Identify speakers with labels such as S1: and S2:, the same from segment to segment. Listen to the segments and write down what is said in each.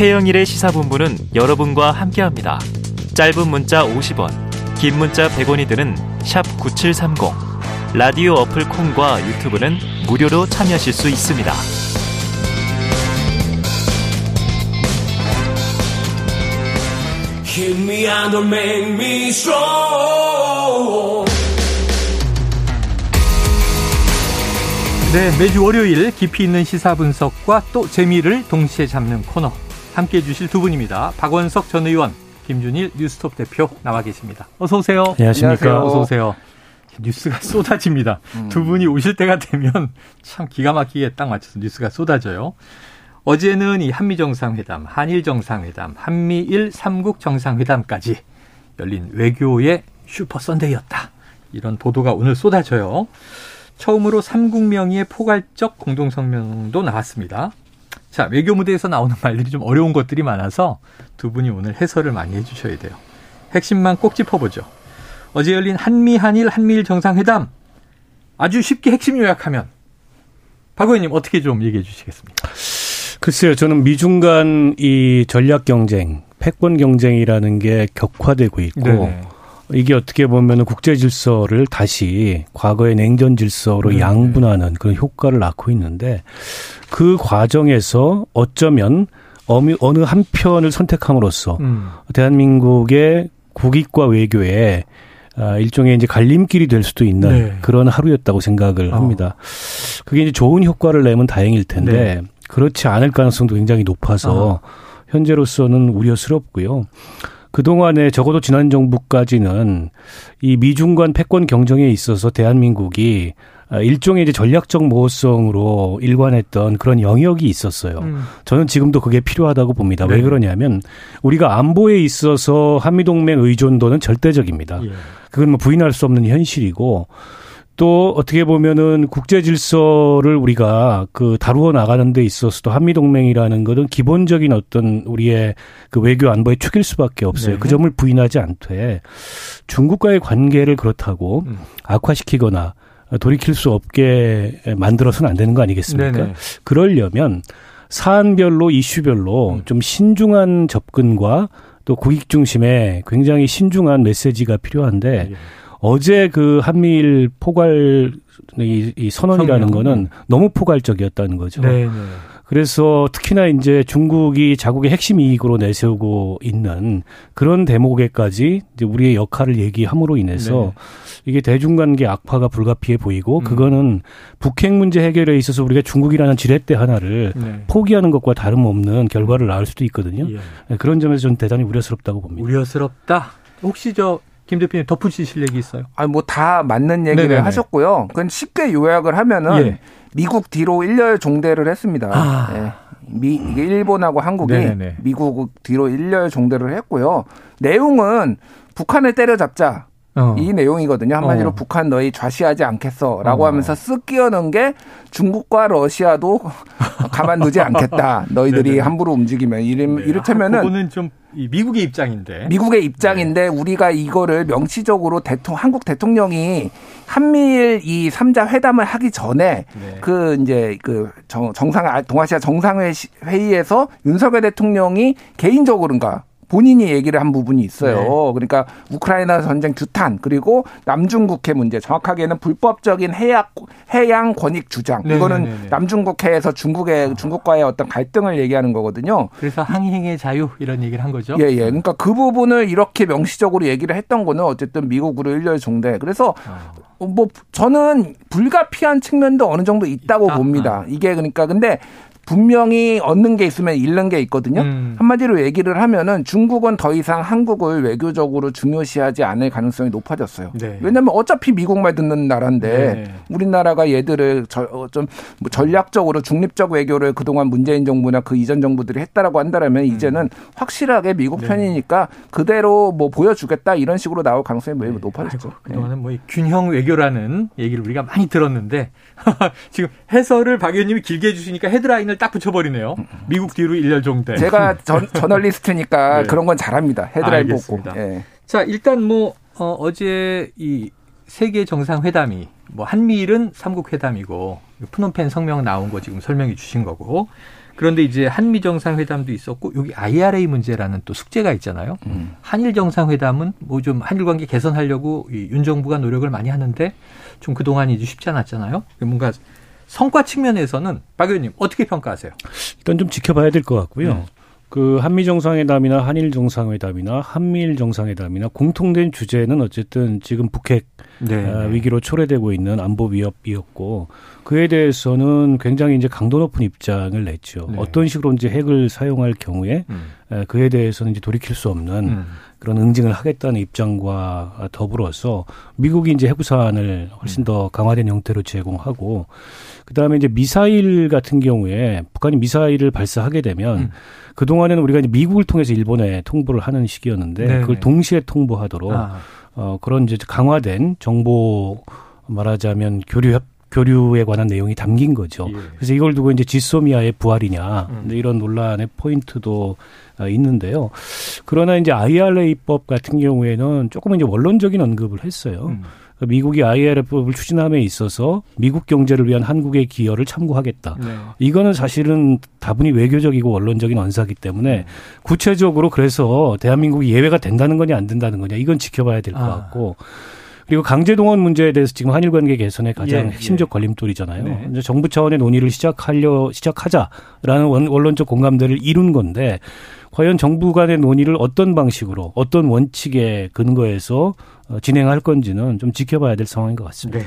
S1: 최영일의 시사본부는 여러분과 함께합니다. 짧은 문자 50원, 긴 문자 100원이 드는 9730. 라디오 어플 콩과 유튜브는 무료로 참여하실 수 있습니다.
S2: 네, 매주 월요일 깊이 있는 시사 분석과 또 재미를 동시에 잡는 코너. 함께 해 주실 두 분입니다. 박원석 전 의원, 김준일 뉴스톱 대표 나와 계십니다. 어서 오세요.
S3: 안녕하십니까.
S2: 어서 오세요. 뉴스가 쏟아집니다. 음. 두 분이 오실 때가 되면 참 기가 막히게 딱 맞춰서 뉴스가 쏟아져요. 어제는 이 한미 정상회담, 한일 정상회담, 한미일 삼국 정상회담까지 열린 외교의 super Sunday였다. 이런 보도가 오늘 쏟아져요. 처음으로 삼국 명의의 포괄적 공동성명도 나왔습니다. 자, 외교 무대에서 나오는 말들이 좀 어려운 것들이 많아서 두 분이 오늘 해설을 많이 해주셔야 돼요. 핵심만 꼭 짚어보죠. 어제 열린 한미, 한일, 한미일 정상회담. 아주 쉽게 핵심 요약하면 박 의원님 어떻게 좀 얘기해 주시겠습니까?
S3: 글쎄요, 저는 미중 간 이 전략 경쟁, 패권 경쟁이라는 게 격화되고 있고 네네. 이게 어떻게 보면 국제 질서를 다시 과거의 냉전 질서로 네. 양분하는 그런 효과를 낳고 있는데 그 과정에서 어쩌면 어느 한 편을 선택함으로써 음. 대한민국의 국익과 외교에 아, 일종의 이제 갈림길이 될 수도 있는 네. 그런 하루였다고 생각을 어. 합니다. 그게 이제 좋은 효과를 내면 다행일 텐데 네. 그렇지 않을 가능성도 굉장히 높아서 어. 현재로서는 우려스럽고요. 그동안에 적어도 지난 정부까지는 이 미중 간 패권 경쟁에 있어서 대한민국이 일종의 이제 전략적 모호성으로 일관했던 그런 영역이 있었어요. 음. 저는 지금도 그게 필요하다고 봅니다. 네. 왜 그러냐면 우리가 안보에 있어서 한미동맹 의존도는 절대적입니다. 예. 그건 뭐 부인할 수 없는 현실이고 또 어떻게 보면은 국제 질서를 우리가 그 다루어 나가는 데 있어서도 한미 동맹이라는 것은 기본적인 어떤 우리의 그 외교 안보의 축일 수밖에 없어요. 네. 그 점을 부인하지 않되 중국과의 관계를 그렇다고 음. 악화시키거나 돌이킬 수 없게 만들어서는 안 되는 거 아니겠습니까? 네네. 그러려면 사안별로 이슈별로 음. 좀 신중한 접근과 또 국익 중심의 굉장히 신중한 메시지가 필요한데 예. 어제 그 한미일 포괄 이, 이 선언이라는 성명. 거는 너무 포괄적이었다는 거죠. 네, 네. 그래서 특히나 이제 중국이 자국의 핵심 이익으로 내세우고 있는 그런 대목에까지 이제 우리의 역할을 얘기함으로 인해서 네. 이게 대중관계 악화가 불가피해 보이고 음. 그거는 북핵 문제 해결에 있어서 우리가 중국이라는 지렛대 하나를 네. 포기하는 것과 다름없는 결과를 낳을 수도 있거든요. 예. 네, 그런 점에서 좀 대단히 우려스럽다고 봅니다.
S2: 우려스럽다. 혹시 저 김 대표님 덧붙이실 얘기 있어요?
S4: 아니 뭐다 맞는 얘기를 네네네. 하셨고요. 그건 쉽게 요약을 하면은 예. 미국 뒤로 일렬 종대를 했습니다. 아. 네. 미 이게 일본하고 한국이 네네네. 미국 뒤로 일렬 종대를 했고요. 내용은 북한을 때려잡자. 어. 이 내용이거든요. 한마디로 어. 북한 너희 좌시하지 않겠어 라고 어. 하면서 쓱 끼어넣은 게 중국과 러시아도 가만두지 않겠다. 너희들이 함부로 움직이면 이르, 네. 이를테면은
S2: 아, 그거는 좀 미국의 입장인데.
S4: 미국의 입장인데 네. 우리가 이거를 명시적으로 대통령 한국 대통령이 한미일 이 3자 회담을 하기 전에 네. 그 이제 그 정, 정상 동아시아 정상회의에서 윤석열 대통령이 개인적으로인가 본인이 얘기를 한 부분이 있어요. 네. 그러니까 우크라이나 전쟁 규탄 그리고 남중 국해 문제 정확하게는 불법적인 해양 해양 권익 주장 네. 이거는 네, 네, 네. 남중 국해에서 중국의 아. 중국과의 어떤 갈등을 얘기하는 거거든요.
S2: 그래서 항행의 자유 이런 얘기를 한 거죠.
S4: 예, 예. 그러니까 그 부분을 이렇게 명시적으로 얘기를 했던 거는 어쨌든 미국으로 일렬 종대. 그래서 아. 뭐 저는 불가피한 측면도 어느 정도 있다고 있다. 봅니다. 이게 그러니까 근데 분명히 얻는 게 있으면 잃는 게 있거든요. 음. 한마디로 얘기를 하면은 중국은 더 이상 한국을 외교적으로 중요시하지 않을 가능성이 높아졌어요. 네. 왜냐하면 어차피 미국 말 듣는 나라인데 네. 우리나라가 얘들을 저, 어, 좀뭐 전략적으로 중립적 외교를 그동안 문재인 정부나 그 이전 정부들이 했다라고 한다면 음. 이제는 확실하게 미국 네. 편이니까 그대로 뭐 보여주겠다 이런 식으로 나올 가능성이 매우 네. 높아졌죠.
S2: 그동안은 뭐 균형 외교라는 얘기를 우리가 많이 들었는데 지금 해설을 박 의원님이 길게 해주시니까 헤드라인을 딱 붙여버리네요. 미국 뒤로 일렬 종대.
S4: 제가 전, 저널리스트니까 네. 그런 건 잘합니다. 헤드라인 보고. 네.
S2: 자, 일단 뭐, 어, 어제 이 세계 정상회담이 뭐 한미일은 삼국 회담이고 푸놈펜 성명 나온 거 지금 설명해 주신 거고 그런데 이제 한미 정상회담도 있었고 여기 IRA 문제라는 또 숙제가 있잖아요. 음. 한일 정상회담은 뭐 좀 한일 관계 개선하려고 윤 정부가 노력을 많이 하는데 좀 그동안 이제 쉽지 않았잖아요. 뭔가 성과 측면에서는 박 의원님 어떻게 평가하세요?
S3: 일단 좀 지켜봐야 될 것 같고요. 음. 그 한미 정상회담이나 한일 정상회담이나 한미일 정상회담이나 공통된 주제는 어쨌든 지금 북핵 네. 아, 위기로 초래되고 있는 안보 위협이었고 그에 대해서는 굉장히 이제 강도 높은 입장을 냈죠. 네. 어떤 식으로 이제 핵을 사용할 경우에 음. 그에 대해서는 이제 돌이킬 수 없는 음. 그런 응징을 하겠다는 입장과 더불어서 미국이 이제 해구사안을 훨씬 더 강화된 형태로 제공하고 그다음에 이제 미사일 같은 경우에 북한이 미사일을 발사하게 되면 음. 그 동안에는 우리가 이제 미국을 통해서 일본에 통보를 하는 시기였는데 네네. 그걸 동시에 통보하도록 아. 어 그런 이제 강화된 정보 말하자면 교류 협 교류에 관한 내용이 담긴 거죠. 예. 그래서 이걸 두고 이제 지소미아의 부활이냐 음. 이런 논란의 포인트도 어, 있는데요. 그러나 이제 IRA법 같은 경우에는 조금 이제 원론적인 언급을 했어요. 음. 미국이 IRA법을 추진함에 있어서 미국 경제를 위한 한국의 기여를 참고하겠다. 네. 이거는 사실은 다분히 외교적이고 원론적인 언사기 때문에 음. 구체적으로 그래서 대한민국이 예외가 된다는 거냐 안 된다는 거냐 이건 지켜봐야 될것 아. 같고 그리고 강제동원 문제에 대해서 지금 한일 관계 개선의 가장 예, 핵심적 예. 걸림돌이잖아요. 네. 이제 정부 차원의 논의를 시작하려 시작하자라는 원론적 공감대를 이룬 건데 과연 정부 간의 논의를 어떤 방식으로 어떤 원칙에 근거해서 어, 진행할 건지는 좀 지켜봐야 될 상황인 것 같습니다. 네.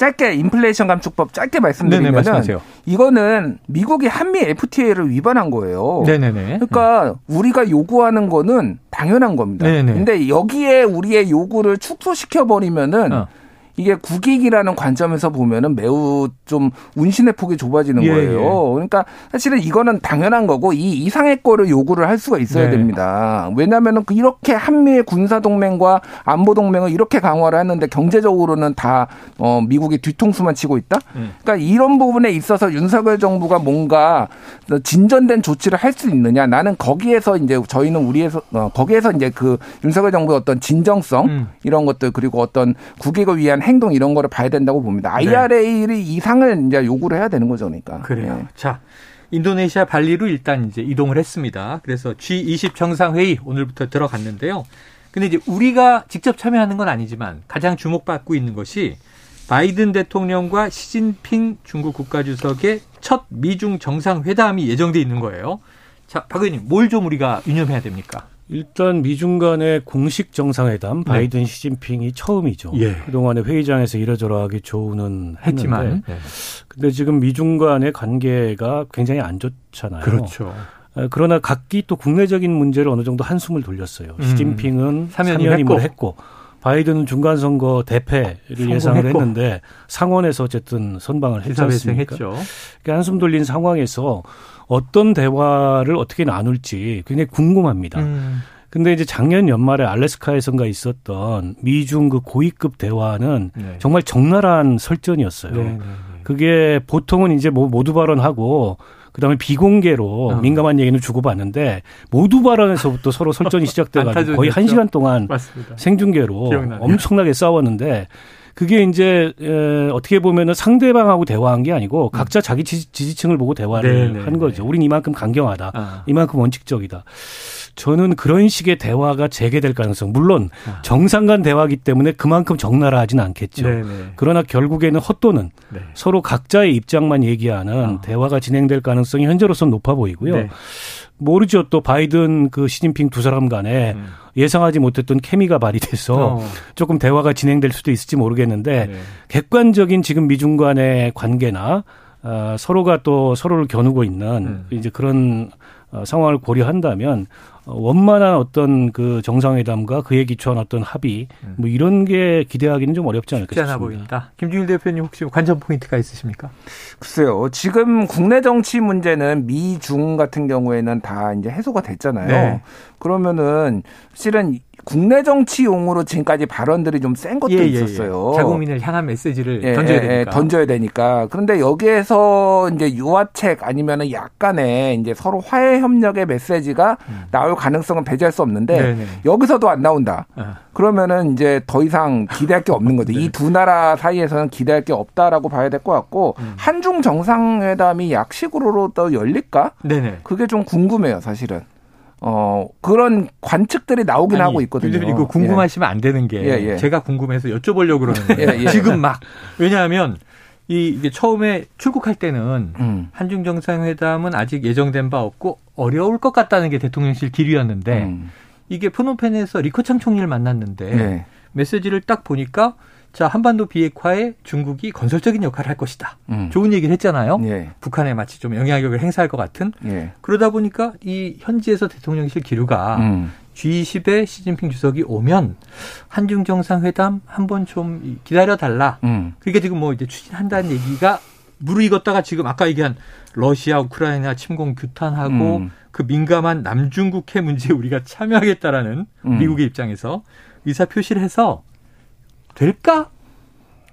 S4: 짧게 인플레이션 감축법 짧게 말씀드리면 이거는 미국이 한미 FTA를 위반한 거예요. 네네네. 그러니까 우리가 요구하는 거는 당연한 겁니다. 네네. 근데 여기에 우리의 요구를 축소시켜 버리면은 어. 이게 국익이라는 관점에서 보면은 매우 좀 운신의 폭이 좁아지는 예, 거예요. 예. 그러니까 사실은 이거는 당연한 거고 이 이상의 거를 요구를 할 수가 있어야 네. 됩니다. 왜냐하면은 그 이렇게 한미의 군사 동맹과 안보 동맹을 이렇게 강화를 했는데 경제적으로는 다 어, 미국이 뒤통수만 치고 있다. 음. 그러니까 이런 부분에 있어서 윤석열 정부가 뭔가 진전된 조치를 할 수 있느냐. 나는 거기에서 이제 저희는 우리에서 어, 거기에서 이제 그 윤석열 정부의 어떤 진정성 음. 이런 것들 그리고 어떤 국익을 위한 행동 이런 거를 봐야 된다고 봅니다. IRA 네. 이상을 이제 요구를 해야 되는 거죠, 그러니까.
S2: 그래요. 네. 자. 인도네시아 발리로 일단 이제 이동을 했습니다. 그래서 G20 정상회의 오늘부터 들어갔는데요. 근데 이제 우리가 직접 참여하는 건 아니지만 가장 주목받고 있는 것이 바이든 대통령과 시진핑 중국 국가주석의 첫 미중 정상회담이 예정돼 있는 거예요. 자, 박 의원님, 뭘 좀 우리가 유념해야 됩니까?
S3: 일단 미중 간의 공식 정상회담 네. 바이든 네. 시진핑이 처음이죠. 예. 그동안에 회의장에서 이러저러하게 조우는 했지만 네. 근데 지금 미중 간의 관계가 굉장히 안 좋잖아요.
S2: 그렇죠.
S3: 그러나 각기 또 국내적인 문제를 어느 정도 한숨을 돌렸어요. 음. 시진핑은 사면임을 했고. 바이든은 중간 선거 대패를 예상을 했는데 상원에서 어쨌든 선방을 했지 않습니까? 그러니까 한숨 돌린 상황에서 어떤 대화를 어떻게 나눌지 굉장히 궁금합니다. 음. 근데 이제 작년 연말에 알래스카에선가 있었던 미중 그 고위급 대화는 네. 정말 적나라한 설전이었어요. 네, 네, 네. 그게 보통은 이제 뭐 모두 발언하고 그다음에 비공개로 어. 민감한 얘기는 주고받는데 모두 발언에서부터 서로 설전이 시작돼가지고 거의 한 시간 동안 맞습니다. 생중계로 기억나네요. 엄청나게 싸웠는데 그게 이제 에, 어떻게 보면은 상대방하고 대화한 게 아니고 음. 각자 자기 지지, 층을 보고 대화를 네네. 네, 한 거죠. 네. 우린 이만큼 강경하다. 아. 이만큼 원칙적이다. 저는 그런 식의 대화가 재개될 가능성 물론 아. 정상 간 대화기 때문에 그만큼 적나라하지는 않겠죠. 네네. 네. 그러나 결국에는 헛도는 네. 서로 각자의 입장만 얘기하는 아. 대화가 진행될 가능성이 현재로서는 높아 보이고요. 네. 모르죠. 또 바이든 그 시진핑 두 사람 간에 음. 예상하지 못했던 케미가 발휘돼서 어. 조금 대화가 진행될 수도 있을지 모르겠는데 네. 객관적인 지금 미중 간의 관계나 어, 서로가 또 서로를 겨누고 있는 음. 이제 그런 어, 상황을 고려한다면 어, 원만한 어떤 그 정상회담과 그에 기초한 어떤 합의 음. 뭐 이런 게 기대하기는 좀 어렵지 않을까 싶습니다. 보인다.
S2: 김준일 대표님 혹시 관전 포인트가 있으십니까?
S4: 글쎄요. 지금 국내 정치 문제는 미중 같은 경우에는 다 이제 해소가 됐잖아요. 네. 그러면은 실은 국내 정치용으로 지금까지 발언들이 좀 센 것도
S2: 예, 예,
S4: 있었어요.
S2: 예. 자국민을 향한 메시지를
S4: 예,
S2: 던져야
S4: 예,
S2: 되니까.
S4: 던져야 되니까. 그런데 여기에서 이제 유화책 아니면은 약간의 이제 서로 화해 협력의 메시지가
S2: 음.
S4: 나올 가능성은 배제할 수 없는데
S2: 네네.
S4: 여기서도 안 나온다.
S2: 아.
S4: 그러면은 이제 더 이상 기대할 게 없는 거죠.
S2: 네.
S4: 이두 나라 사이에서는 기대할 게 없다라고 봐야 될 것 같고
S2: 음.
S4: 한중 정상회담이 약식으로 또 열릴까?
S2: 네네.
S4: 그게 좀 궁금해요, 사실은. 어 그런 관측들이 나오긴 하고 있거든요.
S2: 김 대표님 이거 궁금하시면 안 되는 게
S4: 예, 예.
S2: 제가 궁금해서 여쭤보려고 그러는 거예요.
S4: 예, 예.
S2: 지금 막 왜냐하면 이 이게 처음에 출국할 때는
S4: 예. 음.
S2: 한중 정상회담은 아직 예정된 바 없고 어려울 것 같다는 게 대통령실 길이었는데
S4: 음.
S2: 이게 푸놈펜에서 리커창 총리를 만났는데
S4: 네.
S2: 메시지를 딱 보니까 자 한반도 비핵화에 중국이 건설적인 역할을 할 것이다.
S4: 음.
S2: 좋은 얘기를 했잖아요.
S4: 예.
S2: 북한에 마치 좀 영향력을 행사할 것 같은
S4: 예.
S2: 그러다 보니까 이 현지에서 대통령실 기류가
S4: 음.
S2: G20에 시진핑 주석이 오면 한중 정상회담 한번 좀 기다려 달라.
S4: 음.
S2: 그러니까 지금 뭐 이제 추진한다는 얘기가 무르익었다가 지금 아까 얘기한 러시아 우크라이나 침공 규탄하고
S4: 음.
S2: 그 민감한 남중국 해 문제에 우리가 참여하겠다라는
S4: 음.
S2: 미국의 입장에서 의사 표시를 해서 될까?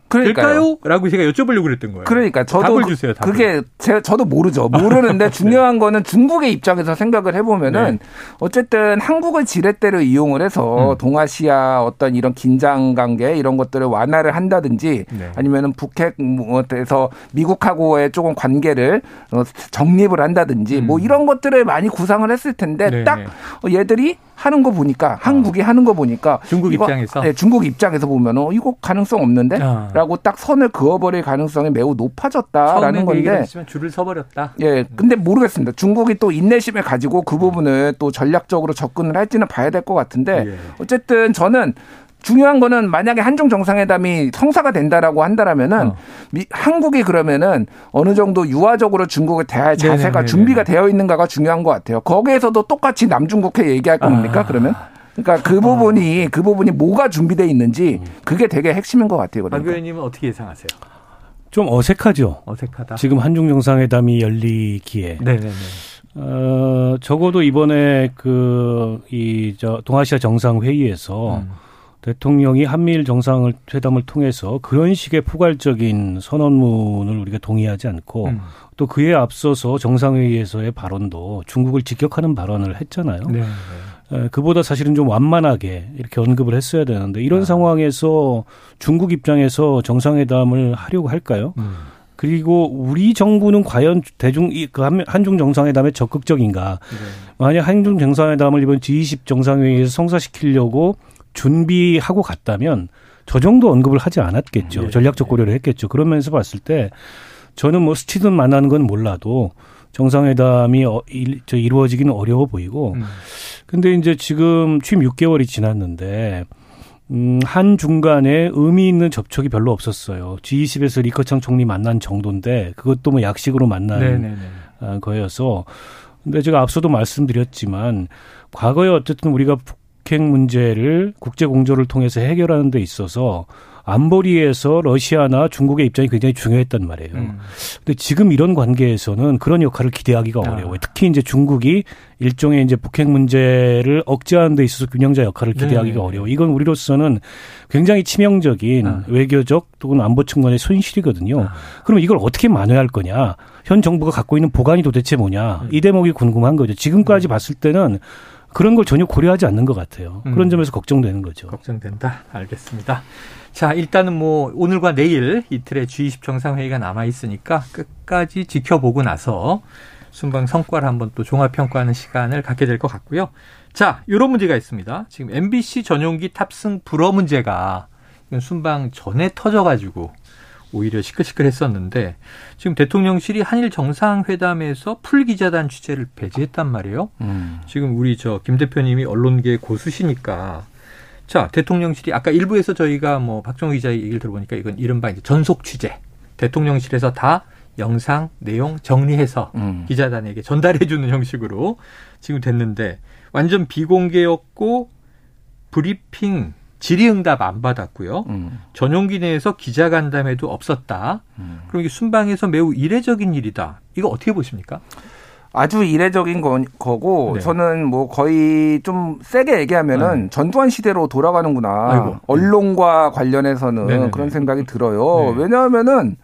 S4: 그러니까요.
S2: 될까요? 라고 제가 여쭤보려고 그랬던 거예요.
S4: 그러니까 저도
S2: 답을
S4: 그-
S2: 주세요. 답을.
S4: 그게 제가 저도 모르죠. 모르는데 중요한 거는 중국의 입장에서 생각을 해보면은 어쨌든 한국을 지렛대로 이용을 해서
S2: 음.
S4: 동아시아 어떤 이런 긴장 관계 이런 것들을 완화를 한다든지
S2: 네.
S4: 아니면은 북핵에서 미국하고의 조금 관계를 어, 정립을 한다든지 뭐
S2: 음.
S4: 이런 것들을 많이 구상을 했을 텐데
S2: 네,
S4: 딱
S2: 네.
S4: 어, 얘들이 하는 거 보니까 한국이 하는 거 보니까
S2: 중국
S4: 이거-
S2: 입장에서?
S4: 네, 중국 입장에서 보면은 어, 이거 가능성 없는데
S2: 아.
S4: 라고 딱 선을 그어버릴 가능성이 매우 높아졌다라는
S2: 그
S4: 건데
S2: 줄을 서버렸다.
S4: 예 근데 모르겠습니다 중국이 또 인내심을 가지고 그 부분을 또 전략적으로 접근을 할지는 봐야 될 것 같은데
S2: 예.
S4: 어쨌든 저는 중요한 거는 만약에 한중 정상회담이 성사가 된다라고 한다라면은
S2: 어.
S4: 미- 한국이 그러면은 어느 정도 유화적으로 중국을 대할 자세가
S2: 네네네네.
S4: 준비가 되어 있는가가 중요한 것 같아요. 거기에서도 똑같이 남중국해 얘기할 겁니까
S2: 아.
S4: 그러면? 그러니까 그 부분이 그 부분이 뭐가 준비돼 있는지 그게 되게 핵심인 것 같아요.
S2: 박
S4: 그러니까.
S2: 의원님은 어떻게 예상하세요?
S3: 좀 어색하죠.
S2: 어색하다.
S3: 지금 한중 정상회담이 열리기에
S2: 네네네.
S3: 어, 적어도 이번에 그, 이, 저, 동아시아 정상회의에서
S2: 음.
S3: 대통령이 한미일 정상을 회담을 통해서 그런 식의 포괄적인 선언문을 우리가 동의하지 않고
S2: 음.
S3: 또 그에 앞서서 정상회의에서의 발언도 중국을 직격하는 발언을 했잖아요.
S2: 네.
S3: 에, 그보다 사실은 좀 완만하게 이렇게 언급을 했어야 되는데 이런
S2: 아.
S3: 상황에서 중국 입장에서 정상회담을 하려고 할까요?
S2: 음.
S3: 그리고 우리 정부는 과연 대중 이- 그 한- 한중 정상회담에 적극적인가?
S2: 네.
S3: 만약 한중 정상회담을 이번 G20 정상회의에서 성사시키려고 준비하고 갔다면 저 정도 언급을 하지 않았겠죠.
S2: 네.
S3: 전략적 고려를 했겠죠. 그런 면에서 봤을 때 저는 뭐 스치든 만나는 건 몰라도 정상회담이 어, 일, 저 이루어지기는 어려워 보이고
S2: 음.
S3: 근데 이제 지금 취임 6개월이 지났는데 음, 한 중간에 의미 있는 접촉이 별로 없었어요. G20에서 리커창 총리 만난 정도인데 그것도 뭐 약식으로 만난
S2: 네네네.
S3: 아, 거여서 근데 제가 앞서도 말씀드렸지만 과거에 어쨌든 우리가 북핵 문제를 국제 공조를 통해서 해결하는 데 있어서 안보리에서 러시아나 중국의 입장이 굉장히 중요했단 말이에요.
S2: 음.
S3: 근데 지금 이런 관계에서는 그런 역할을 기대하기가
S2: 아.
S3: 어려워요. 특히 이제 중국이 일종의 이제 북핵 문제를 억제하는 데 있어서 균형자 역할을 기대하기가
S2: 네.
S3: 어려워. 이건 우리로서는 굉장히 치명적인
S2: 아.
S3: 외교적 또는 안보 측면의 손실이거든요.
S2: 아.
S3: 그럼 이걸 어떻게 만회할 거냐? 현 정부가 갖고 있는 보관이 도대체 뭐냐?
S2: 음.
S3: 이 대목이 궁금한 거죠. 지금까지 봤을 때는 그런 걸 전혀 고려하지 않는 것 같아요.
S2: 음.
S3: 그런 점에서 걱정되는 거죠.
S2: 걱정된다. 알겠습니다. 자, 일단은 뭐 오늘과 내일 이틀의 G20 정상회의가 남아 있으니까 끝까지 지켜보고 나서 순방 성과를 한번 또 종합 평가하는 시간을 갖게 될 것 같고요. 자, 이런 문제가 있습니다. 지금 MBC 전용기 탑승 불허 문제가 순방 전에 터져가지고 오히려 시끌시끌했었는데 지금 대통령실이 한일 정상회담에서 풀 기자단 취재를 배제했단 말이에요.
S4: 음.
S2: 지금 우리 저 김 대표님이 언론계 고수시니까 자 대통령실이 아까 일부에서 저희가 뭐 박정우 기자의 얘기를 들어보니까 이건 이른바 이제 전속 취재 대통령실에서 다 영상 내용 정리해서
S4: 음.
S2: 기자단에게 전달해주는 형식으로 지금 됐는데 완전 비공개였고 브리핑 질의응답 안 받았고요.
S4: 음.
S2: 전용기 내에서 기자간담회도 없었다.
S4: 음.
S2: 그럼 이게 순방에서 매우 이례적인 일이다. 이거 어떻게 보십니까?
S4: 아주 이례적인 거, 고 네. 저는 뭐 거의 좀 세게 얘기하면은 네. 전두환 시대로 돌아가는구나. 아이고. 언론과 관련해서는 네네네. 그런 생각이 들어요. 네. 왜냐하면은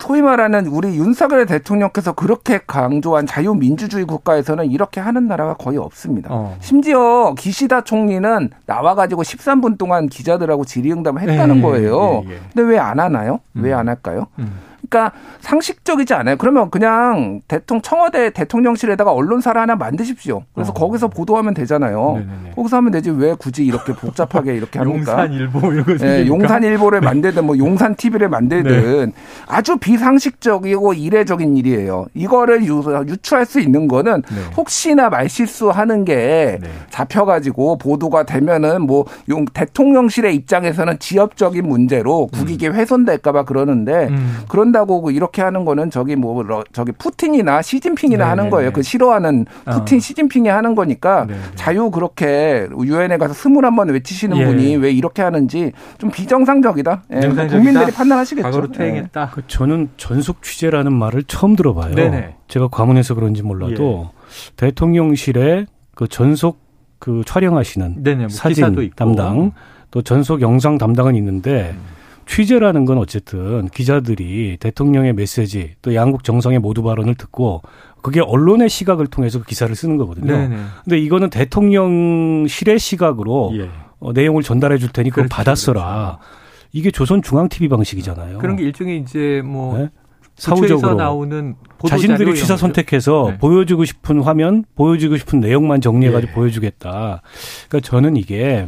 S4: 소위 말하는 우리 윤석열 대통령께서 그렇게 강조한 자유민주주의 국가에서는 이렇게 하는 나라가 거의 없습니다. 어. 심지어 기시다 총리는 나와가지고 13분 동안 기자들하고 질의응답을 했다는 예, 거예요. 예, 예. 근데 왜 안 하나요? 음. 왜안 할까요? 음. 그러니까 상식적이지 않아요. 그러면 그냥 대통령 청와대 대통령실에다가 언론사를 하나 만드십시오. 그래서 어. 거기서 보도하면 되잖아요. 네네네. 거기서 하면 되지 왜 굳이 이렇게 복잡하게 이렇게 합니까?
S2: 용산일보 이런 거
S4: 네, 용산일보를 만들든 뭐 용산 TV를 만들든 네. 아주 비상식적이고 이례적인 일이에요. 이거를 유, 유추할 수 있는 거는 네. 혹시나 말실수하는 게 네. 잡혀가지고 보도가 되면은 뭐 용, 대통령실의 입장에서는 지역적인 문제로 국익이 음. 훼손될까봐 그러는데 음. 그런 다 한다고 이렇게 하는 거는 저기 뭐 저기 푸틴이나 시진핑이나 네네네. 하는 네, 거예요. 네. 그 싫어하는 어. 푸틴 어. 시진핑이 하는 거니까 네네. 네. 자유 그렇게 유엔에 가서 스물 한 번 외치시는 예. 분이 왜 이렇게 하는지 좀 비정상적이다. 예. 국민들이 판단하시겠죠.
S2: 과거로 퇴행했다.
S3: 예. 저는 전속 취재라는 말을 처음 들어봐요. 네네. 제가 과문해서 그런지 몰라도 예. 대통령실에 그 전속 그 촬영하시는 네네, 뭐 사진 담당 또 전속 영상 담당은 있는데 음. 취재라는 건 어쨌든 기자들이 대통령의 메시지 또 양국 정상의 모두 발언을 듣고 그게 언론의 시각을 통해서 그 기사를 쓰는 거거든요. 네네. 근데 이거는 대통령실의 시각으로 예. 어, 내용을 전달해 줄 테니 그걸 그렇죠, 받았어라. 그렇죠. 이게 조선 중앙 TV 방식이잖아요.
S2: 그런 게 일종의 이제 뭐 네? 사후적으로 나오는
S3: 자신들이 취사 선택해서 네. 보여주고 싶은 화면, 보여주고 싶은 내용만 정리해가지고 예. 보여주겠다. 그러니까 저는 이게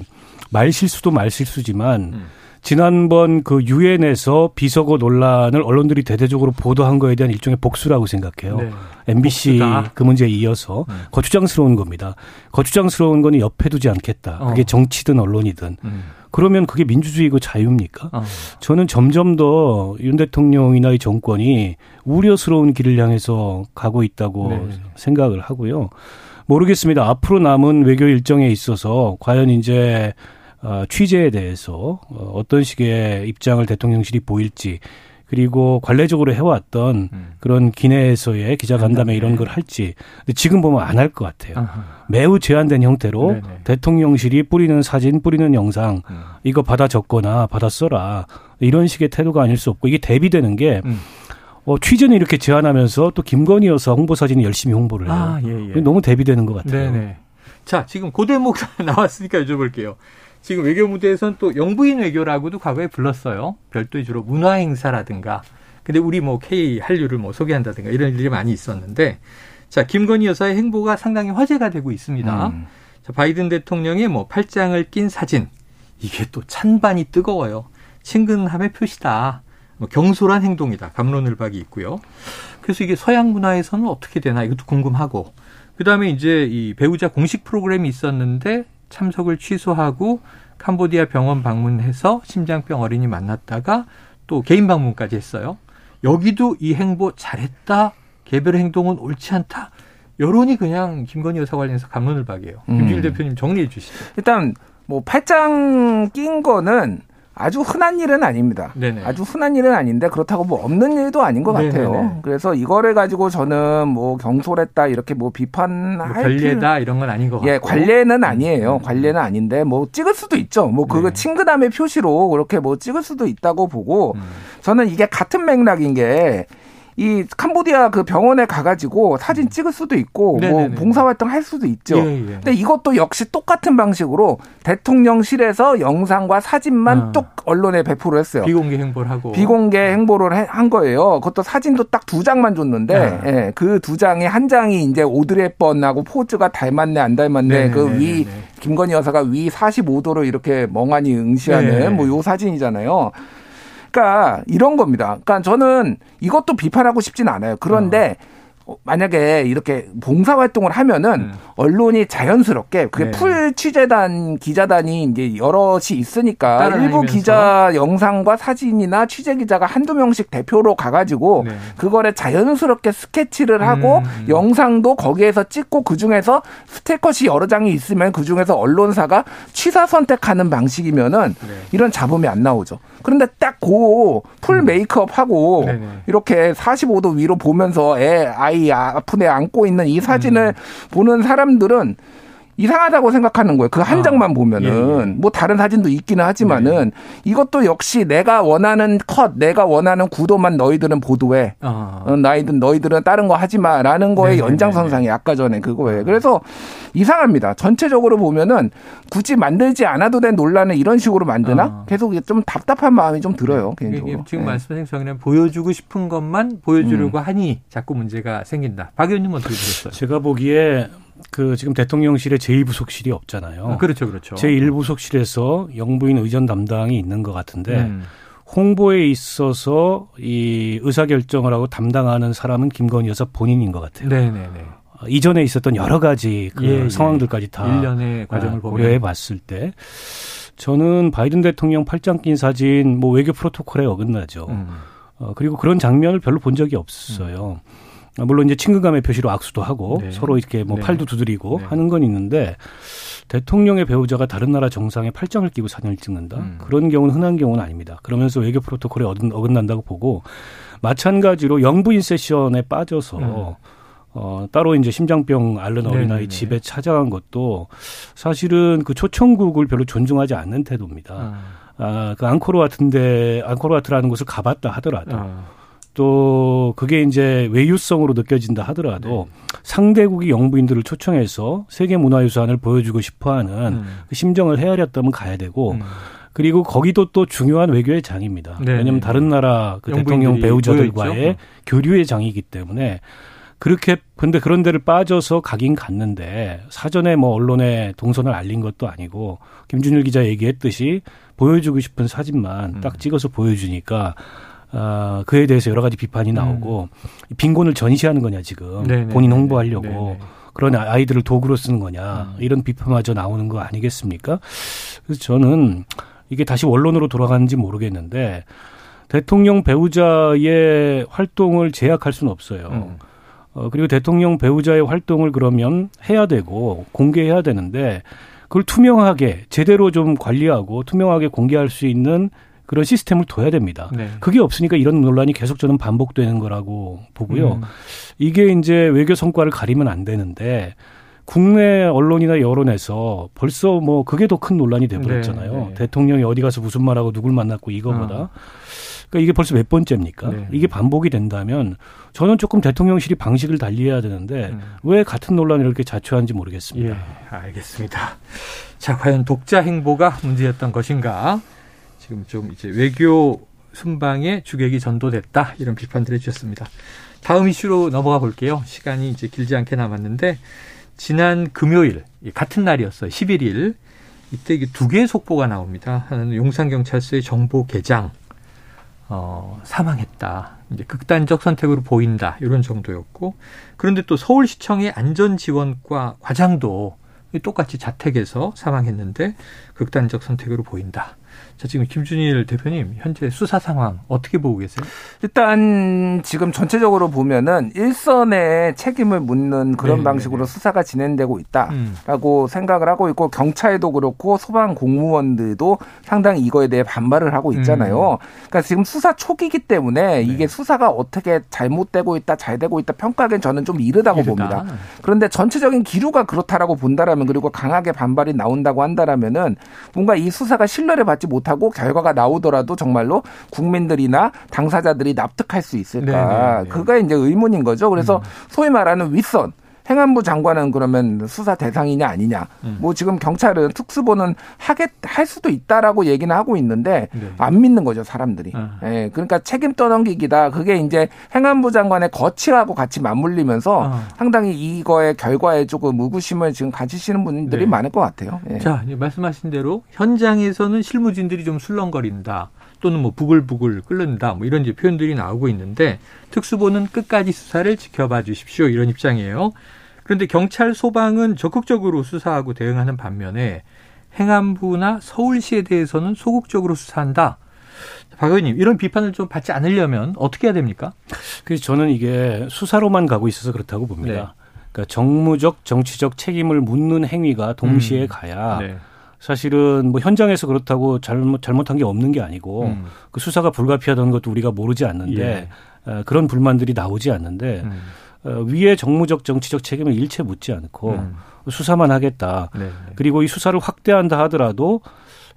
S3: 말 실수도 말 실수지만 음. 지난번 그 유엔에서 비서고 논란을 언론들이 대대적으로 보도한 거에 대한 일종의 복수라고 생각해요. 네. MBC 복수다. 그 문제에 이어서 음. 거추장스러운 겁니다. 거추장스러운 거는 옆에 두지 않겠다. 어. 그게 정치든 언론이든. 음. 그러면 그게 민주주의고 자유입니까? 어. 저는 점점 더 윤 대통령이나 이 정권이 우려스러운 길을 향해서 가고 있다고 네. 생각을 하고요. 모르겠습니다. 앞으로 남은 외교 일정에 있어서 과연 이제 어, 취재에 대해서 어, 어떤 식의 입장을 대통령실이 보일지 그리고 관례적으로 해왔던 음. 그런 기내에서의 기자간담회 이런 걸 할지 근데 지금 보면 안 할 것 같아요. 아하. 매우 제한된 형태로 네네. 대통령실이 뿌리는 사진, 뿌리는 영상 음. 이거 받아 적거나 받아 써라 이런 식의 태도가 아닐 수 없고 이게 대비되는 게 음. 어, 취재는 이렇게 제안하면서 또 김건희 여사 홍보 사진을 열심히 홍보를 해요. 아, 예, 예. 너무 대비되는 것 같아요. 네네.
S2: 자, 지금 고대목 나왔으니까 여쭤볼게요. 지금 외교 무대에서는 또 영부인 외교라고도 과거에 불렀어요. 별도의 주로 문화 행사라든가. 근데 우리 뭐 K 한류를 뭐 소개한다든가 이런 일이 많이 있었는데 자 김건희 여사의 행보가 상당히 화제가 되고 있습니다. 음. 자 바이든 대통령의 뭐 팔짱을 낀 사진 이게 또 찬반이 뜨거워요. 친근함의 표시다. 뭐 경솔한 행동이다. 감론을박이 있고요. 그래서 이게 서양 문화에서는 어떻게 되나 이것도 궁금하고 그다음에 이제 이 배우자 공식 프로그램이 있었는데 참석을 취소하고 캄보디아 병원 방문해서 심장병 어린이 만났다가 또 개인 방문까지 했어요. 여기도 이 행보 잘했다. 개별 행동은 옳지 않다. 여론이 그냥 김건희 여사 관련해서 감론을 박이에요. 음. 김준일 대표님 정리해 주시죠.
S4: 일단 뭐 팔짱 낀 거는 아주 흔한 일은 아닙니다. 네네. 아주 흔한 일은 아닌데 그렇다고 뭐 없는 일도 아닌 것 같아요. 네네네. 그래서 이거를 가지고 저는 뭐 경솔했다 이렇게 뭐 비판할 뭐
S2: 관례다 필요... 이런 건 아닌 것 같고.
S4: 예, 관례는 아니에요. 음. 관례는 아닌데 뭐 찍을 수도 있죠. 뭐 그거 네. 친근함의 표시로 그렇게 뭐 찍을 수도 있다고 보고 음. 저는 이게 같은 맥락인 게 이 캄보디아 그 병원에 가가지고 사진 음. 찍을 수도 있고 뭐 네네네. 뭐 봉사활동 할 수도 있죠. 예, 예. 근데 이것도 역시 똑같은 방식으로 대통령실에서 영상과 사진만 아. 뚝 언론에 배포를 했어요.
S2: 비공개 행보를 하고
S4: 비공개 행보를 한 거예요. 그것도 사진도 딱 두 장만 줬는데 아. 예, 그 두 장에 한 장이 이제 오드리 햅번하고 포즈가 닮았네 안 닮았네 그 위 김건희 여사가 위 45도로 이렇게 멍하니 응시하는 네. 뭐요 사진이잖아요. 그러니까 이런 겁니다. 그러니까 저는 이것도 비판하고 싶진 않아요. 그런데 어. 만약에 이렇게 봉사 활동을 하면은 음. 언론이 자연스럽게 그게 네. 풀 취재단 기자단이 이제 여럿이 있으니까 일부 기자 영상과 사진이나 취재 기자가 한두 명씩 대표로 가가지고 네. 그거를 자연스럽게 스케치를 하고 음, 음. 영상도 거기에서 찍고 그 중에서 스틸컷이 여러 장이 있으면 그 중에서 언론사가 취사 선택하는 방식이면은 네. 이런 잡음이 안 나오죠. 그런데 딱 고 full 메이크업 하고 네네. 이렇게 45도 위로 보면서 애 아이 아픈 애 안고 있는 이 사진을 음. 보는 사람들은 이상하다고 생각하는 거예요. 그 한 아, 장만 보면은 예, 예. 뭐 다른 사진도 있기는 하지만은 네. 이것도 역시 내가 원하는 컷, 내가 원하는 구도만 너희들은 보도해. 아. 어, 나이든 너희들은 다른 거 하지 마라는 거에 네, 연장선상이 네, 아까 전에 그거예요. 그래서 이상합니다. 전체적으로 보면은 굳이 만들지 않아도 된 논란을 이런 식으로 만드나 아. 계속 좀 답답한 마음이 좀 들어요. 네. 개인적으로.
S2: 지금 네. 말씀하신 정의는 보여주고 싶은 것만 보여주려고 음. 하니 자꾸 문제가 생긴다. 박 의원님 어떻게 보셨어요?
S3: 제가 보기에 그 지금 대통령실에 제2부속실이 없잖아요.
S2: 아, 그렇죠, 그렇죠.
S3: 제1부속실에서 영부인 의전 담당이 있는 것 같은데 음. 홍보에 있어서 이 의사결정을 하고 담당하는 사람은 김건희 여사 본인인 것 같아요.
S2: 네네네. 네.
S3: 어, 이전에 있었던 여러 가지 그 예, 예. 상황들까지 다
S2: 일련의 과정을
S3: 아, 고려해 봤을 때 저는 바이든 대통령 팔짱 낀 사진 뭐 외교 프로토콜에 어긋나죠. 음. 어, 그리고 그런 장면을 별로 본 적이 없어요. 음. 아, 물론 이제 친근감의 표시로 악수도 하고 네. 서로 이렇게 뭐 네. 팔도 두드리고 네. 하는 건 있는데 대통령의 배우자가 다른 나라 정상에 팔짱을 끼고 사진을 찍는다. 음. 그런 경우는 흔한 경우는 아닙니다. 그러면서 외교 프로토콜에 어긋난다고 보고 마찬가지로 영부인 세션에 빠져서 음. 어, 따로 이제 심장병 앓는 어린아이 집에 찾아간 것도 사실은 그 초청국을 별로 존중하지 않는 태도입니다. 아, 아 그 앙코르와트인데 앙코르 와트라는 곳을 가봤다 하더라도 아. 또 그게 이제 외유성으로 느껴진다 하더라도 네. 상대국이 영부인들을 초청해서 세계 문화유산을 보여주고 싶어하는 음. 그 심정을 헤아렸다면 가야 되고 음. 그리고 거기도 또 중요한 외교의 장입니다. 네. 왜냐하면 다른 나라 그 대통령 배우자들과의 교류의 장이기 때문에 그렇게 근데 그런 데를 빠져서 가긴 갔는데 사전에 뭐 언론에 동선을 알린 것도 아니고 김준일 기자 얘기했듯이 보여주고 싶은 사진만 음. 딱 찍어서 보여주니까 어, 그에 대해서 여러 가지 비판이 나오고 음. 빈곤을 전시하는 거냐 지금 네네. 본인 홍보하려고 네네. 그런 아이들을 도구로 쓰는 거냐 음. 이런 비판마저 나오는 거 아니겠습니까? 그래서 저는 이게 다시 원론으로 돌아가는지 모르겠는데 대통령 배우자의 활동을 제약할 수는 없어요. 음. 어, 그리고 대통령 배우자의 활동을 그러면 해야 되고 공개해야 되는데 그걸 투명하게 제대로 좀 관리하고 투명하게 공개할 수 있는 그런 시스템을 둬야 됩니다. 네. 그게 없으니까 이런 논란이 계속 저는 반복되는 거라고 보고요. 음. 이게 이제 외교 성과를 가리면 안 되는데 국내 언론이나 여론에서 벌써 뭐 그게 더 큰 논란이 돼버렸잖아요. 네, 네. 대통령이 어디 가서 무슨 말하고 누굴 만났고 이거보다. 어. 그러니까 이게 벌써 몇 번째입니까? 네. 이게 반복이 된다면 저는 조금 대통령실이 방식을 달리해야 되는데 음. 왜 같은 논란을 이렇게 자초하는지 모르겠습니다.
S2: 예, 알겠습니다. 자, 과연 독자 행보가 문제였던 것인가? 지금 좀 이제 외교 순방에 주객이 전도됐다 이런 비판들 해 주셨습니다. 다음 이슈로 넘어가 볼게요. 시간이 이제 길지 않게 남았는데 지난 금요일 같은 날이었어요. 11일 이때 두 개의 속보가 나옵니다. 하나는 용산경찰서의 정보 개장 어, 사망했다. 이제 극단적 선택으로 보인다. 이런 정도였고 그런데 또 서울시청의 안전지원과 과장도 똑같이 자택에서 사망했는데 극단적 선택으로 보인다. 자, 지금 김준일 대표님, 현재 수사 상황 어떻게 보고 계세요?
S4: 일단 지금 전체적으로 보면은 일선에 책임을 묻는 그런 네, 방식으로 네, 네. 수사가 진행되고 있다라고 음. 생각을 하고 있고 경찰도 그렇고 소방 공무원들도 상당히 이거에 대해 반발을 하고 있잖아요. 음. 그러니까 지금 수사 초기이기 때문에 네. 이게 수사가 어떻게 잘못되고 있다, 잘 되고 있다 평가하기엔 저는 좀 이르다고 이르다. 봅니다. 그런데 전체적인 기류가 그렇다라고 본다라면 그리고 강하게 반발이 나온다고 한다라면은 뭔가 이 수사가 신뢰를 받지 못하 못하고 결과가 나오더라도 정말로 국민들이나 당사자들이 납득할 수 있을까? 네네. 네, 네. 그가 이제 의문인 거죠. 그래서 음. 소위 말하는 윗선 행안부 장관은 그러면 수사 대상이냐 아니냐. 음. 뭐 지금 경찰은 특수보는 하겠 할 수도 있다라고 얘기는 하고 있는데 네. 안 믿는 거죠 사람들이. 아. 예, 그러니까 책임 떠넘기기다. 그게 이제 행안부 장관의 거취하고 같이 맞물리면서 아. 상당히 이거의 결과에 조금 의구심을 지금 가지시는 분들이 네. 많을 것 같아요.
S2: 예. 자, 말씀하신 대로 현장에서는 실무진들이 좀 술렁거린다. 또는 뭐 부글부글 끓는다 뭐 이런 이제 표현들이 나오고 있는데 특수보는 끝까지 수사를 지켜봐 주십시오 이런 입장이에요. 그런데 경찰 소방은 적극적으로 수사하고 대응하는 반면에 행안부나 서울시에 대해서는 소극적으로 수사한다. 박 의원님 이런 비판을 좀 받지 않으려면 어떻게 해야 됩니까?
S3: 그래서 저는 이게 수사로만 가고 있어서 그렇다고 봅니다. 네. 그러니까 정무적 정치적 책임을 묻는 행위가 동시에 음. 가야 네. 사실은 뭐 현장에서 그렇다고 잘못 잘못한 게 없는 게 아니고 음. 그 수사가 불가피하다는 것도 우리가 모르지 않는데 예. 어, 그런 불만들이 나오지 않는데 음. 어, 위에 정무적 정치적 책임을 일체 묻지 않고 음. 수사만 하겠다. 네네. 네. 그리고 이 수사를 확대한다 하더라도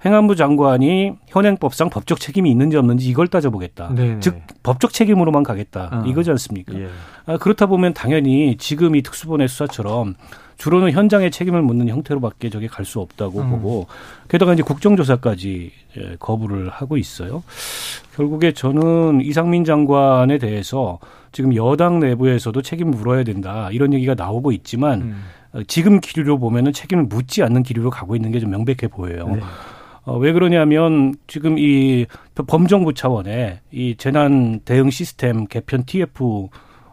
S3: 행안부 장관이 현행법상 법적 책임이 있는지 없는지 이걸 따져보겠다. 네네. 네. 즉 법적 책임으로만 가겠다. 어. 이거지 않습니까? 예. 아, 그렇다 보면 당연히 지금 이 특수본의 수사처럼 주로는 현장의 책임을 묻는 형태로밖에 저게 갈 수 없다고 음. 보고 게다가 이제 국정조사까지 예, 거부를 하고 있어요. 결국에 저는 이상민 장관에 대해서 지금 여당 내부에서도 책임을 물어야 된다 이런 얘기가 나오고 있지만 음. 어, 지금 기류로 보면은 책임을 묻지 않는 기류로 가고 있는 게 좀 명백해 보여요. 네. 어, 왜 그러냐면 지금 이 범정부 차원의 이 재난 대응 시스템 개편 TF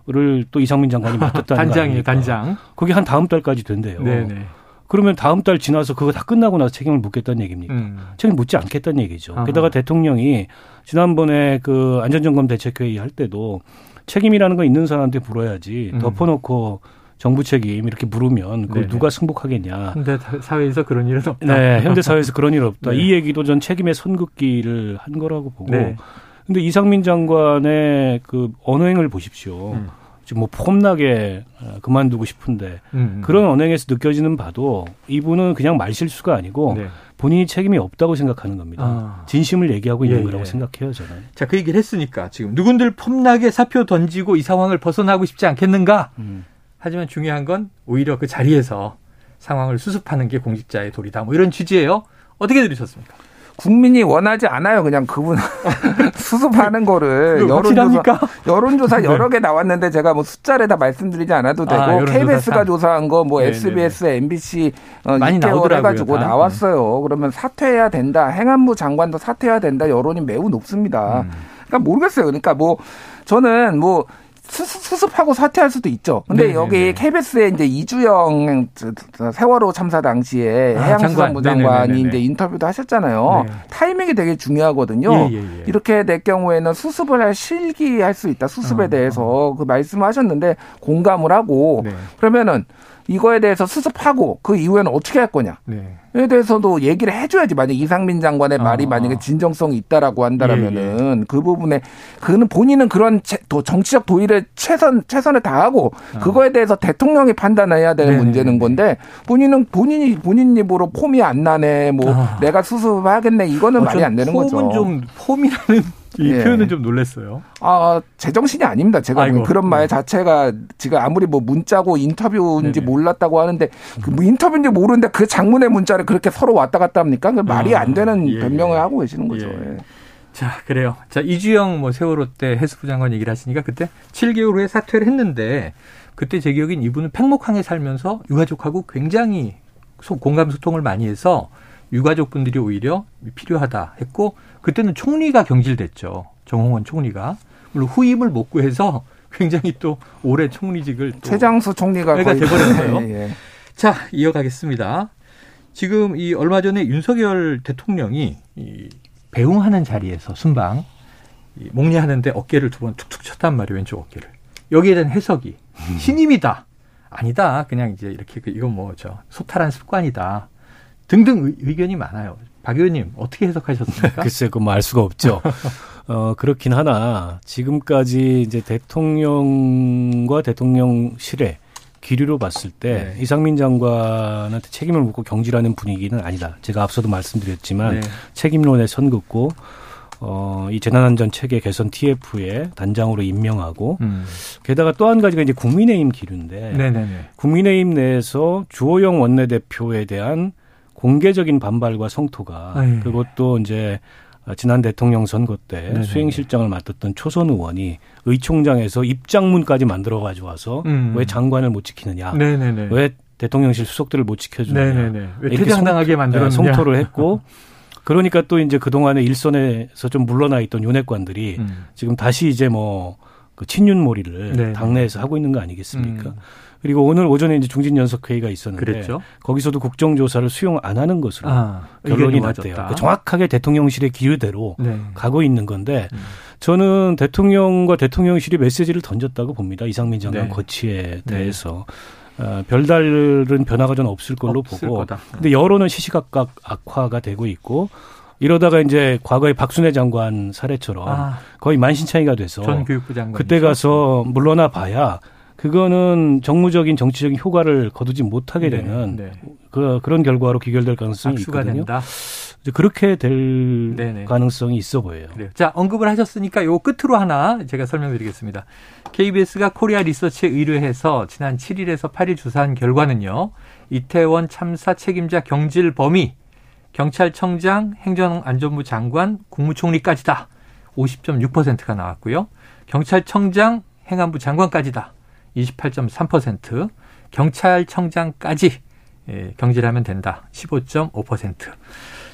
S3: 를또 이상민 장관이 맡았다는
S2: 단장이에요, 단장.
S3: 그게 한 다음 달까지 된대요. 네네. 그러면 다음 달 지나서 그거 다 끝나고 나서 책임을 묻겠다는 얘기입니까? 음. 책임 묻지 않겠다는 얘기죠. 아하. 게다가 대통령이 지난번에 그 안전점검 대책회의 할 때도 책임이라는 거 있는 사람한테 물어야지 음. 덮어놓고 정부 책임 이렇게 물으면 그걸 누가 승복하겠냐.
S2: 현대 사회에서 그런 일은 없다.
S3: 네, 현대 사회에서 그런 일 없다. 네. 이 얘기도 전 책임의 선긋기를 한 거라고 보고. 네. 근데 이상민 장관의 그 언어행을 보십시오. 음. 지금 뭐 폼나게 어, 그만두고 싶은데 음, 음. 그런 언행에서 느껴지는 바도 이분은 그냥 말실수가 아니고 네. 본인이 책임이 없다고 생각하는 겁니다. 아. 진심을 얘기하고 있는 예, 거라고 예. 생각해요, 저는.
S2: 자, 그 얘기를 했으니까 지금 누군들 폼나게 사표 던지고 이 상황을 벗어나고 싶지 않겠는가? 음. 하지만 중요한 건 오히려 그 자리에서 상황을 수습하는 게 공직자의 도리다. 뭐 이런 취지예요. 어떻게 들으셨습니까?
S4: 국민이 원하지 않아요. 그냥 그분 수습하는 거를 여론조사 여론조사 네. 여러 개 나왔는데 제가 뭐 숫자를 다 말씀드리지 않아도 되고 아, KBS가 조사한 거뭐 SBS, MBC 어, 많이 6개월 해가지고 다. 나왔어요. 그러면 사퇴해야 된다. 행안부 장관도 사퇴해야 된다. 여론이 매우 높습니다. 음. 그러니까 모르겠어요. 그러니까 뭐 저는 뭐 수습 하고 사퇴할 수도 있죠. 근데 네네네. 여기 네, 네. KBS에 이제 이주영 세월호 참사 당시에 아, 해양수산부 장관. 장관이 네네네. 이제 인터뷰도 하셨잖아요. 네. 타이밍이 되게 중요하거든요. 예, 예, 예. 이렇게 될 경우에는 수습을 할 실기할 수 있다. 수습에 어, 대해서 어. 그 말씀을 하셨는데 공감을 하고 네. 그러면은 이거에 대해서 수습하고 그 이후에는 어떻게 할 거냐. 네. 에 대해서도 얘기를 해줘야지 만약 이상민 장관의 아. 말이 만약에 진정성이 있다라고 한다라면은 예, 예. 그 부분에 그는 본인은 그런 정치적 도의를 최선 최선을 다하고 아. 그거에 대해서 대통령이 판단해야 될 네네. 문제는 건데 본인은 본인이 본인 입으로 폼이 안 나네 뭐 아. 내가 수습하겠네 이거는 어, 말이 안 되는 거죠.
S2: 폼은 좀 폼이라는 이 예. 표현은 좀 놀랐어요.
S4: 아, 제정신이 아닙니다. 제가 아이고. 그런 말 네. 자체가 지금 아무리 뭐 문자고 인터뷰인지 네네. 몰랐다고 하는데 그 뭐 인터뷰인지 모르는데 그 장문의 문자를 그렇게 서로 왔다 갔다 합니까? 그 말이 안 되는 예. 변명을 하고 계시는 거죠. 예. 예.
S2: 자, 그래요. 자, 이주영 뭐 세월호 때 해수부 장관 얘기를 하시니까 그때 7개월 후에 사퇴를 했는데 그때 제 기억엔 이분은 팽목항에 살면서 유가족하고 굉장히 공감 소통을 많이 해서 유가족분들이 오히려 필요하다 했고 그때는 총리가 경질됐죠. 정홍원 총리가. 물론 후임을 못 구해서 굉장히 또 올해 총리직을 또
S4: 최장수 총리가
S2: 거의 돼버렸어요. 예, 예. 자 이어가겠습니다. 지금 이 얼마 전에 윤석열 대통령이 이 배웅하는 자리에서 순방 이 목례하는데 어깨를 두 번 툭툭 쳤단 말이에요 왼쪽 어깨를 여기에 대한 해석이 음. 신임이다 아니다 그냥 이제 이렇게 그 이건 뭐저 소탈한 습관이다 등등 의견이 많아요. 박 의원님 어떻게 해석하셨습니까?
S3: 글쎄, 그뭐 알 수가 없죠. 어, 그렇긴 하나 지금까지 이제 대통령과 대통령실에 기류로 봤을 때 네. 이상민 장관한테 책임을 묻고 경질하는 분위기는 아니다. 제가 앞서도 말씀드렸지만 네. 책임론에 선 긋고 어, 이 재난안전 체계 개선 TF에 단장으로 임명하고 음. 게다가 또 한 가지가 이제 국민의힘 기류인데 네네네. 국민의힘 내에서 주호영 원내대표에 대한 공개적인 반발과 성토가 아유. 예. 그것도 이제 지난 대통령 선거 때 네네. 수행실장을 맡았던 초선 의원이 의총장에서 입장문까지 만들어 가지고 와서 음. 왜 장관을 못 지키느냐, 네네네. 왜 대통령실 수석들을 못 지켜주느냐, 네네네.
S2: 왜 퇴장당하게 만들었느냐,
S3: 네, 성토를 했고 그러니까 또 이제 그 동안에 일선에서 좀 물러나 있던 윤핵관들이 음. 지금 다시 이제 뭐 그 친윤몰이를 네네. 당내에서 하고 있는 거 아니겠습니까? 음. 그리고 오늘 오전에 이제 중진 연석 회의가 있었는데 그랬죠? 거기서도 국정조사를 수용 안 하는 것으로 아, 결론이 났대요. 그러니까 정확하게 대통령실의 기류대로 네. 가고 있는 건데 음. 저는 대통령과 대통령실이 메시지를 던졌다고 봅니다. 이상민 장관
S2: 네.
S3: 거취에 대해서. 어, 별다른 변화가 좀 없을 걸로
S2: 없을
S3: 보고.
S2: 거다.
S3: 근데 여론은 시시각각 악화가 되고 있고 이러다가 이제 과거의 박순애 장관 사례처럼
S2: 아,
S3: 거의 만신창이가 돼서
S2: 전 교육부 장관
S3: 그때 가서 물러나 봐야 그거는 정무적인 정치적인 효과를 거두지 못하게 되는
S2: 네.
S3: 그 그런 결과로 귀결될 가능성이 있거든요.
S2: 된다.
S3: 이제 그렇게 될
S2: 네네.
S3: 가능성이 있어 보여요.
S2: 그래요. 자, 언급을 하셨으니까 요 끝으로 하나 제가 설명드리겠습니다. KBS가 코리아 리서치에 의뢰해서 지난 7일에서 8일 조사한 결과는요. 이태원 참사 책임자 경질 범위, 경찰청장, 행정안전부 장관, 국무총리까지다. 50.6%가 나왔고요. 경찰청장, 행안부 장관까지다. 28.3%. 경찰청장까지 예, 경질하면 된다. 15.5%.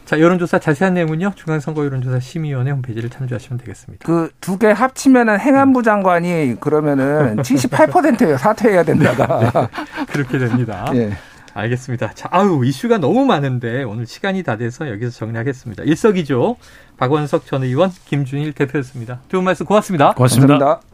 S2: 자, 여론조사 자세한 내용은요. 중앙선거 여론조사 심의위원회 홈페이지를 참조하시면 되겠습니다.
S4: 그 두 개 합치면은 행안부 장관이 그러면은 78%예요. 사퇴해야 된다가.
S2: 그렇게 됩니다.
S4: 예.
S2: 알겠습니다. 자, 아유, 이슈가 너무 많은데 오늘 시간이 다 돼서 여기서 정리하겠습니다. 일석이조 박원석 전 의원, 김준일 대표였습니다. 좋은 말씀 고맙습니다.
S3: 고맙습니다.
S4: 감사합니다.